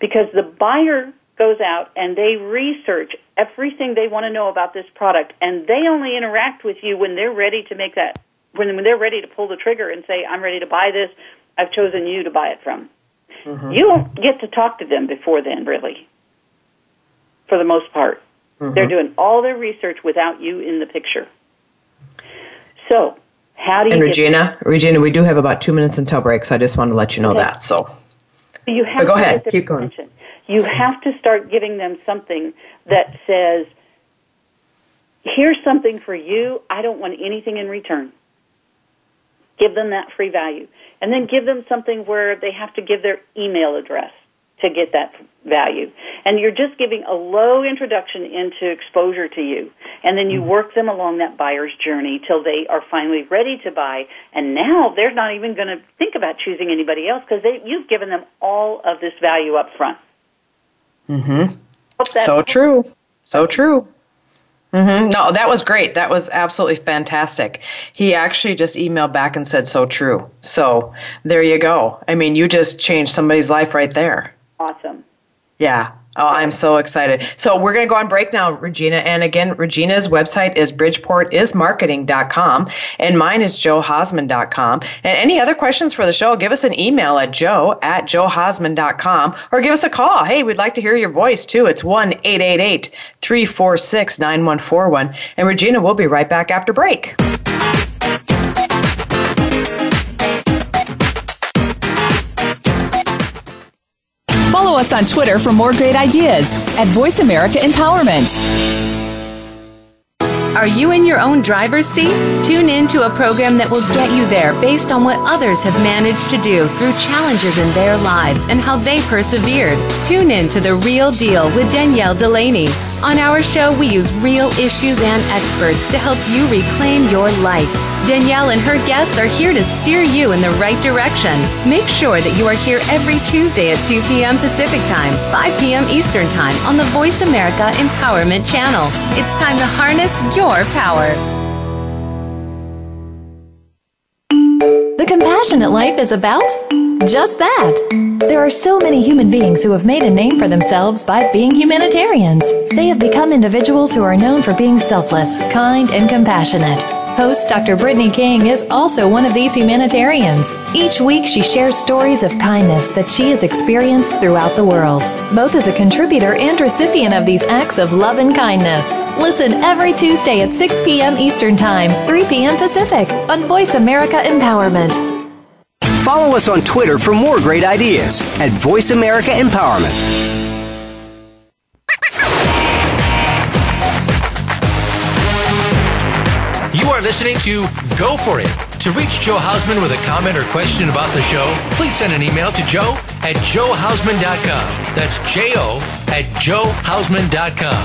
because the buyer goes out and they research everything they want to know about this product and they only interact with you when they're ready to make that when when they're ready to pull the trigger and say I'm ready to buy this. I've chosen you to buy it from. Mm-hmm. You don't get to talk to them before then, really. For the most part. Mm-hmm. They're doing all their research without you in the picture. So, how do you And get- Regina, Regina, we do have about two minutes until break, so I just want to let you know Okay. that. So you have But go to ahead, get their keep going. You have to start giving them something that says, "Here's something for you. I don't want anything in return." Give them that free value, and then give them something where they have to give their email address to get that value. And you're just giving a low introduction into exposure to you, and then you Mm-hmm. work them along that buyer's journey till they are finally ready to buy. And now they're not even going to think about choosing anybody else because you've given them all of this value up front. Mm-hmm. So true. So true. Mm-hmm. No, that was great. That was absolutely fantastic. He actually just emailed back and said, so true. So there you go. I mean, you just changed somebody's life right there. Awesome. Yeah. Oh, I'm so excited. So we're going to go on break now, Regina. And again, Regina's website is bridgeportismarketing.com and mine is joehausman.com. And any other questions for the show, give us an email at joe at joehausman.com or give us a call. Hey, we'd like to hear your voice too. It's 1 888 346 9141. And Regina, we'll be right back after break. Follow us on Twitter for more great ideas at Voice America Empowerment. Are you in your own driver's seat? Tune in to a program that will get you there based on what others have managed to do through challenges in their lives and how they persevered. Tune in to The Real Deal with Danielle Delaney. On our show, we use real issues and experts to help you reclaim your life. Danielle and her guests are here to steer you in the right direction. Make sure that you are here every Tuesday at 2 p.m. Pacific Time, 5 p.m. Eastern Time on the Voice America Empowerment Channel. It's time to harness your power. The compassionate life is about just that. There are so many human beings who have made a name for themselves by being humanitarians. They have become individuals who are known for being selfless, kind, and compassionate. Host Dr. Brittany King is also one of these humanitarians. Each week, she shares stories of kindness that she has experienced throughout the world, both as a contributor and recipient of these acts of love and kindness. Listen every Tuesday at 6 p.m. Eastern Time, 3 p.m. Pacific on Voice America Empowerment. Follow us on Twitter for more great ideas at Voice America Empowerment. Listening to Go For It. To reach Joe Hausman with a comment or question about the show, please send an email to joe at joehausman.com. That's J O at joehausman.com.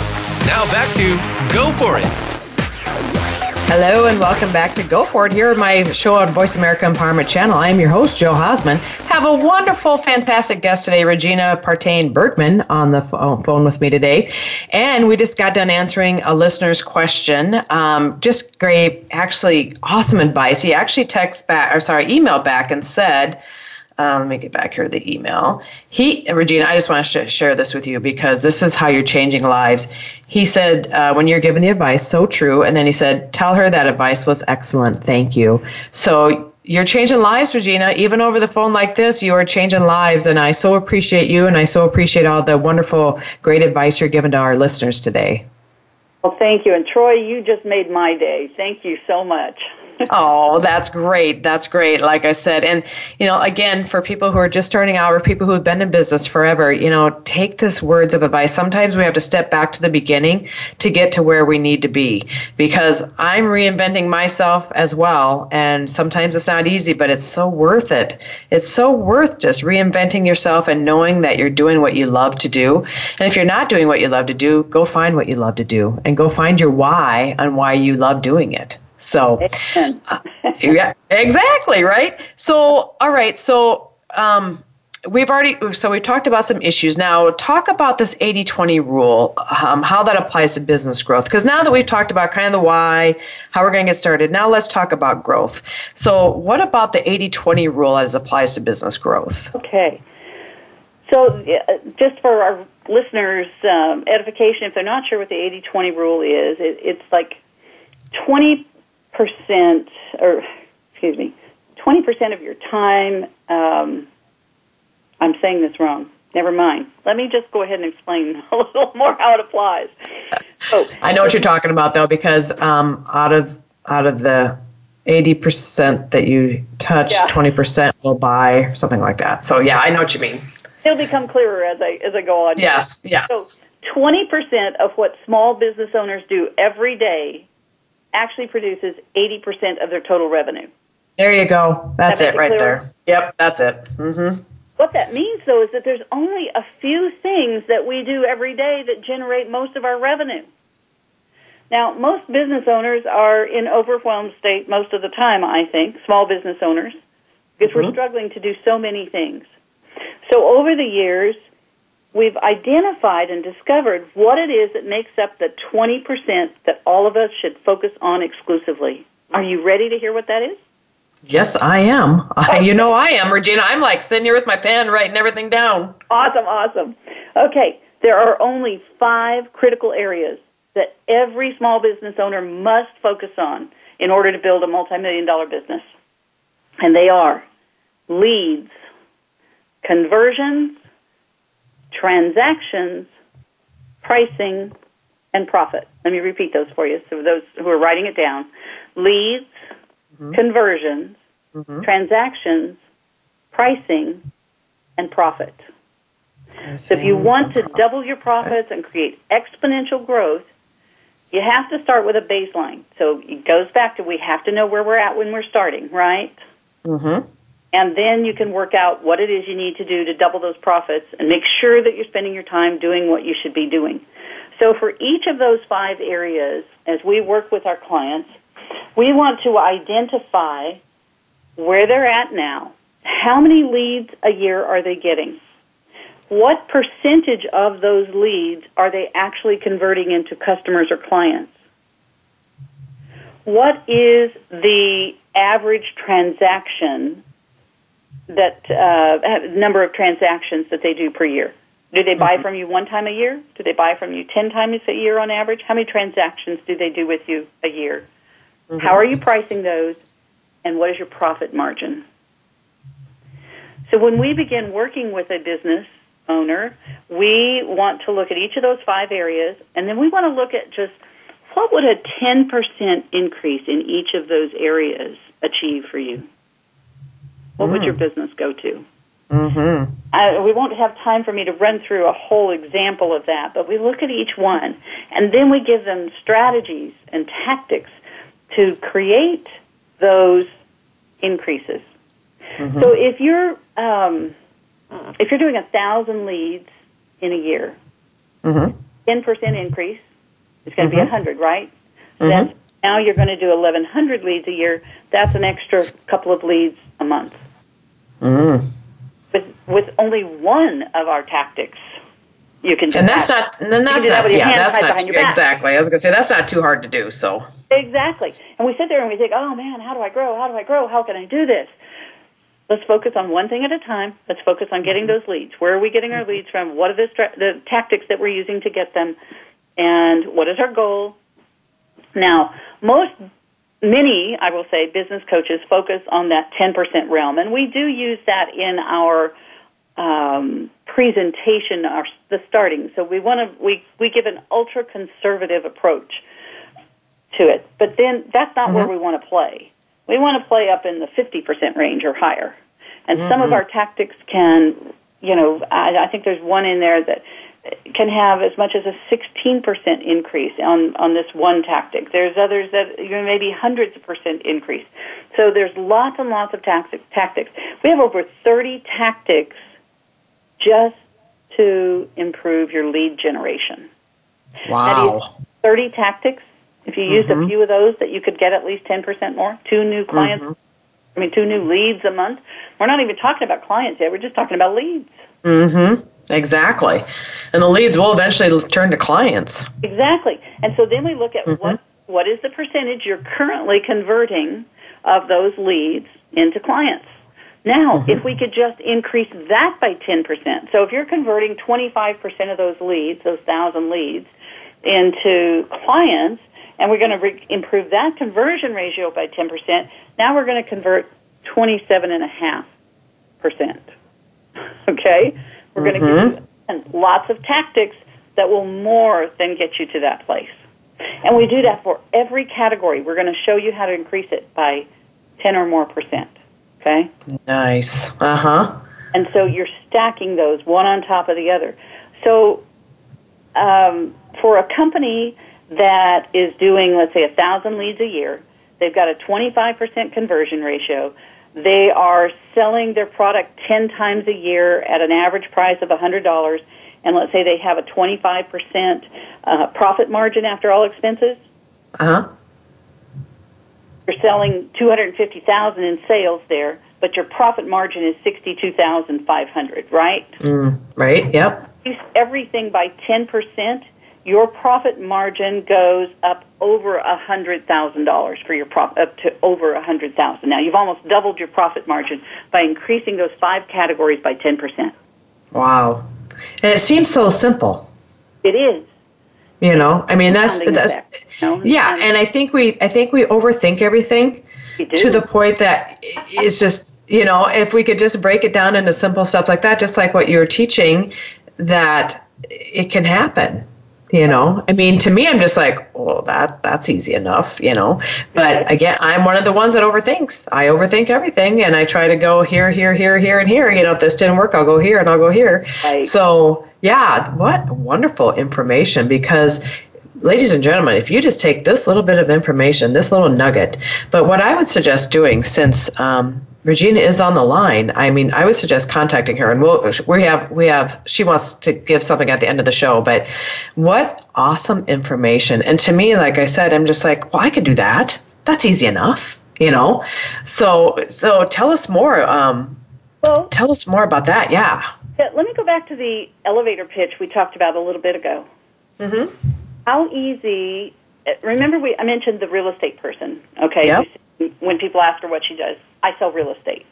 Now back to Go For It. Hello and welcome back to Go For It here on my show on Voice America Empowerment Channel. I am your host, Joe Hausman. Have a wonderful, fantastic guest today, Regina Partain Bergman, on the phone with me today. And we just got done answering a listener's question. Um, just great, actually awesome advice. He actually texted back, or sorry, emailed back and said, uh, let me get back here to the email. He, Regina, I just want to share this with you because this is how you're changing lives. He said, uh, when you're giving the advice, so true. And then he said, tell her that advice was excellent. Thank you. So you're changing lives, Regina. Even over the phone like this, you are changing lives. And I so appreciate you and I so appreciate all the wonderful, great advice you're giving to our listeners today. Well, thank you. And Troy, you just made my day. Thank you so much oh, that's great. That's great. Like I said, and you know, again, for people who are just starting out or people who have been in business forever, you know, take this words of advice. Sometimes we have to step back to the beginning to get to where we need to be because I'm reinventing myself as well. And sometimes it's not easy, but it's so worth it. It's so worth just reinventing yourself and knowing that you're doing what you love to do. And if you're not doing what you love to do, go find what you love to do and go find your why and why you love doing it. So, uh, yeah, exactly, right? So, all right, so um, we've already, so we talked about some issues. Now, talk about this 80 20 rule, um, how that applies to business growth. Because now that we've talked about kind of the why, how we're going to get started, now let's talk about growth. So, what about the 80 20 rule as applies to business growth? Okay. So, uh, just for our listeners' um, edification, if they're not sure what the 80 20 rule is, it, it's like 20 percent, or excuse me, twenty percent of your time. Um, I'm saying this wrong. Never mind. Let me just go ahead and explain *laughs* a little more how it applies. So, I know what you're talking about though, because um, out of out of the 80% that you touch, yeah. 20% will buy, something like that. So yeah, I know what you mean. It'll become clearer as I as I go on. Yes, yes. So 20% of what small business owners do every day actually produces 80% of their total revenue. There you go. That's that it right there. Yep, that's it. Mm-hmm. What that means, though, is that there's only a few things that we do every day that generate most of our revenue. Now, most business owners are in overwhelmed state most of the time, I think, small business owners, because mm-hmm. we're struggling to do so many things. So over the years, we've identified and discovered what it is that makes up the 20% that all of us should focus on exclusively. Are you ready to hear what that is? Yes, I am. I, you know I am, Regina. I'm like sitting here with my pen writing everything down. Awesome, awesome. Okay, there are only five critical areas that every small business owner must focus on in order to build a multi-million dollar business. And they are leads, conversions, transactions, pricing, and profit. Let me repeat those for you. So those who are writing it down, leads, mm-hmm. conversions, mm-hmm. transactions, pricing, and profit. So if you want to double your profits and create exponential growth, you have to start with a baseline. So it goes back to we have to know where we're at when we're starting, right? Mm-hmm. And then you can work out what it is you need to do to double those profits and make sure that you're spending your time doing what you should be doing. So for each of those five areas, as we work with our clients, we want to identify where they're at now. How many leads a year are they getting? What percentage of those leads are they actually converting into customers or clients? What is the average transaction that uh, number of transactions that they do per year? Do they buy mm-hmm. from you one time a year? Do they buy from you 10 times a year on average? How many transactions do they do with you a year? Mm-hmm. How are you pricing those? And what is your profit margin? So when we begin working with a business owner, we want to look at each of those five areas, and then we want to look at just what would a 10% increase in each of those areas achieve for you? What mm. would your mm. business go to? Mm-hmm. I, we won't have time for me to run through a whole example of that, but we look at each one, and then we give them strategies and tactics to create those increases. Mm-hmm. So if you're um, if you're doing a thousand leads in a year, mm-hmm. 10 percent increase is going to be a hundred, right? Then now you're going to do eleven hundred leads a year. That's an extra couple of leads a month. Mm. With with only one of our tactics, you can. and that's that. not. And that's not. That yeah, that's not exactly. I was going to say that's not too hard to do. So exactly. And we sit there and we think, oh man, how do I grow? How do I grow? How can I do this? Let's focus on one thing at a time. Let's focus on getting those leads. Where are we getting our leads from? What are the, stra- the tactics that we're using to get them? And what is our goal? Now, most many, I will say, business coaches focus on that 10% realm, and we do use that in our um, presentation, our the starting. So we want to we we give an ultra conservative approach to it, but then that's not mm-hmm. where we want to play. We want to play up in the 50% range or higher, and mm-hmm. some of mm-hmm. our tactics can, you know, I, I think there's one in there that can have as much as a 16% increase on, on this one tactic. There's others that you know, maybe hundreds of percent increase. So there's lots and lots of tactics. tactics. We have over 30 tactics just to improve your lead generation. Wow. 30 tactics. If you mm-hmm. used a mm-hmm. few of those, that you could get at least 10% more. Two new clients, mm-hmm. I mean, two new leads a month. We're not even talking about clients yet. We're just talking about leads. Mm-hmm. Exactly. And the leads will eventually turn to clients. Exactly. And so then we look at mm-hmm. what what is the percentage you're currently converting of those leads into clients. Now, mm-hmm. if we could just increase that by 10%. So if you're converting 25% of those leads, those 1000 leads into clients, and we're going to re- improve that conversion ratio by 10%, now we're going to convert 27.5%. *laughs* Okay? We're going to mm-hmm. give you lots of tactics that will more than get you to that place. And we do that for every category. We're going to show you how to increase it by 10 or more percent. Okay? Nice. Uh huh. And so you're stacking those one on top of the other. So um, for a company that is doing, let's say, a 1,000 leads a year, they've got a 25% conversion ratio. They are selling their product 10 times a year at an average price of $100, and let's say they have a 25% uh, profit margin after all expenses. Uh-huh. You're selling 250,000 in sales there, but your profit margin is 62,500, right? Mm, right, yep. everything by 10%, your profit margin goes up over a hundred thousand dollars for your profit up to over a hundred thousand. Now you've almost doubled your profit margin by increasing those five categories by ten percent. Wow, and it seems so simple. It is. You know, I mean that's that's yeah, and I think we I think we overthink everything to the point that it's just you know if we could just break it down into simple stuff like that, just like what you're teaching, that it can happen you know? I mean to me i'm just like well that that's easy enough you know? But again i'm one of the ones that overthinks. I overthink everything and i try to go here here here here and here. You know if this didn't work i'll go here and i'll go here. Right. so yeah what wonderful information because ladies and gentlemen, if you just take this little bit of information, this little nugget, but what I would suggest doing since um, Regina is on the line. I mean, I would suggest contacting her, and we'll we have we have she wants to give something at the end of the show. But what awesome information! And to me, like I said, I'm just like, well, I could do that. That's easy enough, you know. So so tell us more. Um, well, tell us more about that. Yeah. yeah. Let me go back to the elevator pitch we talked about a little bit ago. Mm-hmm. How easy? Remember, we I mentioned the real estate person. Okay. Yep. When people ask her what she does, I sell real estate.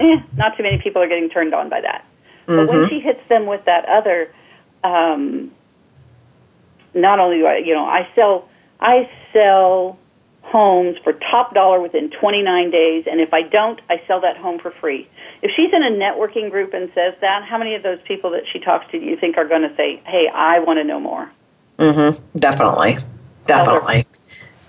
Eh, not too many people are getting turned on by that. Mm-hmm. But when mm-hmm. she hits them with that other, um, not only do I, you know, I sell, I sell homes for top dollar within 29 days, and if I don't, I sell that home for free. If she's in a networking group and says that, how many of those people that she talks to do you think are going to say, "Hey, I want to know more"? Mm-hmm. Definitely, definitely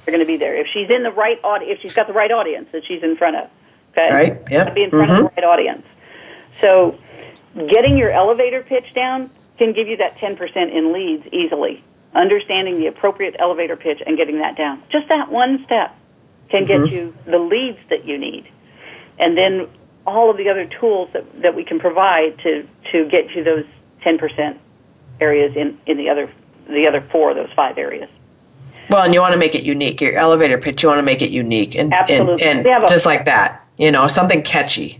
They're going to be there. If she's in the right audience, if she's got the right audience that she's in front of, okay, right, yeah, be in front mm-hmm. of the right audience. So, getting your elevator pitch down can give you that ten percent in leads easily. Understanding the appropriate elevator pitch and getting that down, just that one step, can mm-hmm. get you the leads that you need, and then all of the other tools that that we can provide to to get you those ten percent areas in in the other the other four of those five areas. Well, and you want to make it unique. Your elevator pitch, you want to make it unique, and Absolutely. and, and just like that, you know, something catchy,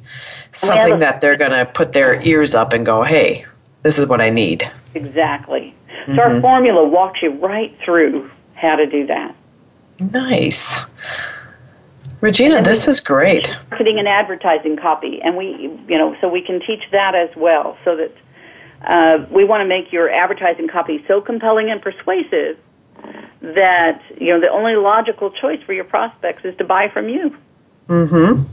something that they're going to put their ears up and go, "Hey, this is what I need." Exactly. Mm-hmm. So our mm-hmm. formula walks you right through how to do that. Nice. Regina, this is great. Marketing and advertising copy, and we, you know, so we can teach that as well. So that uh, we want to make your advertising copy so compelling and persuasive that you know the only logical choice for your prospects is to buy from you. Mm-hmm.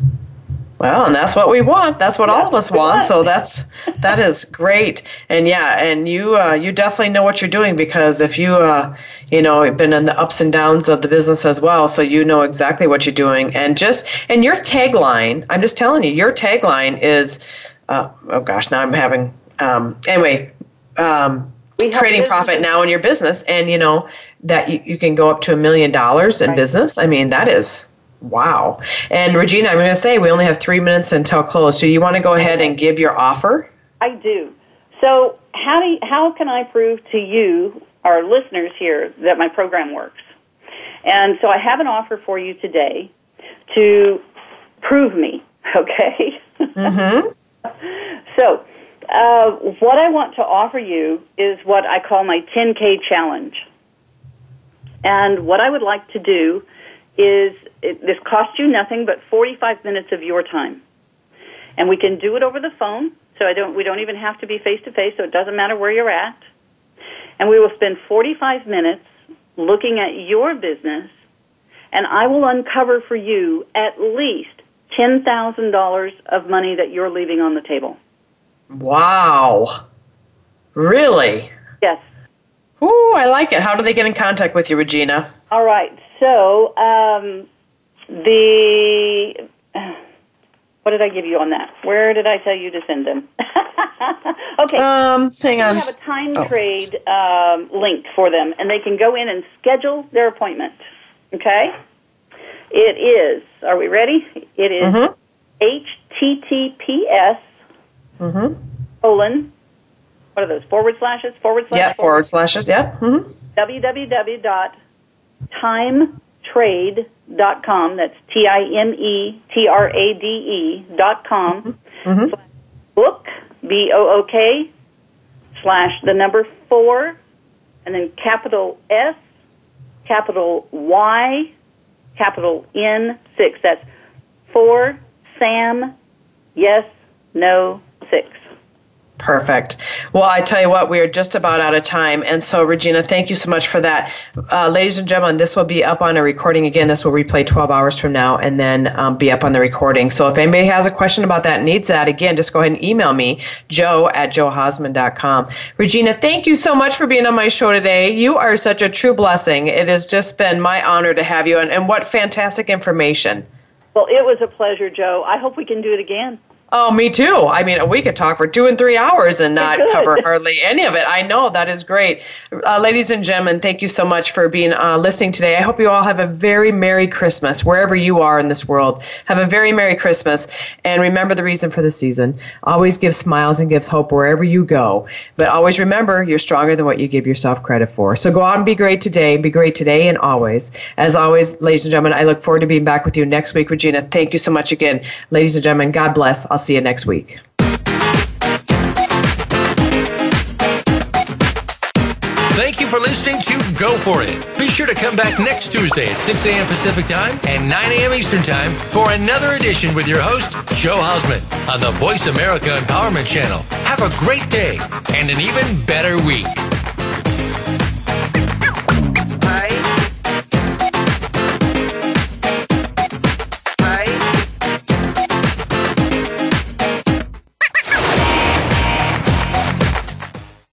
Well, and that's what we want. That's what all of us want. So that's that is great. And yeah, and you uh, you definitely know what you're doing because if you uh, you know been in the ups and downs of the business as well, so you know exactly what you're doing. And just and your tagline, I'm just telling you, your tagline is, uh, oh gosh, now I'm having um, anyway. Um, creating profit now in your business and you know that you, you can go up to a million dollars in right. business. I mean that is wow. And regina i'm going to say we only have three minutes until close. So you want to go ahead and give your offer? I do. So how do you, how can i prove to you our listeners here that my program works? And so i have an offer for you today to prove me *laughs* okay? Mm-hmm. *laughs* so uh, what I want to offer you is what I call my 10K challenge. And what I would like to do is it, this costs you nothing but 45 minutes of your time. And we can do it over the phone, so I don't, we don't even have to be face to face, so it doesn't matter where you're at. And we will spend 45 minutes looking at your business, and I will uncover for you at least $10,000 of money that you're leaving on the table. Wow. Really? Yes. Ooh, I like it. How do they get in contact with you, Regina? All right. So, um, the. What did I give you on that? Where did I tell you to send them? *laughs* okay. Um, hang on. We have a time oh. trade um, link for them, and they can go in and schedule their appointment. Okay? It is, are we ready? It is mm-hmm. HTTPS Mm-hmm. Colon. What are those? Forward slashes? Forward slashes? Yeah, forward, slashes. Yeah. Mm-hmm. www.timetrade.com. That's T I M E T R A D E dot com. Mm-hmm. Book B O O K slash the number four and then capital S, capital Y, capital N six. That's four Sam yes no six. Perfect. Well, I tell you what, we are just about out of time. And so, Regina, thank you so much for that. Uh, ladies and gentlemen, this will be up on a recording again. This will replay 12 hours from now and then um, be up on the recording. So, if anybody has a question about that, needs that, again, just go ahead and email me, joe at joehausman.com. Regina, thank you so much for being on my show today. You are such a true blessing. It has just been my honor to have you, and, and what fantastic information. Well, it was a pleasure, Joe. I hope we can do it again. Oh, me too. I mean, we could talk for two and three hours and not cover *laughs* hardly any of it. I know that is great. Uh, ladies and gentlemen, thank you so much for being uh, listening today. I hope you all have a very Merry Christmas wherever you are in this world. Have a very Merry Christmas. And remember the reason for the season. Always give smiles and give hope wherever you go. But always remember, you're stronger than what you give yourself credit for. So go out and be great today. Be great today and always. As always, ladies and gentlemen, I look forward to being back with you next week. Regina, thank you so much again. Ladies and gentlemen, God bless. I'll see you next week. Thank you for listening to Go For It. Be sure to come back next Tuesday at 6 a.m. Pacific Time and 9 a.m. Eastern Time for another edition with your host, Joe Hausman, on the Voice America Empowerment Channel. Have a great day and an even better week.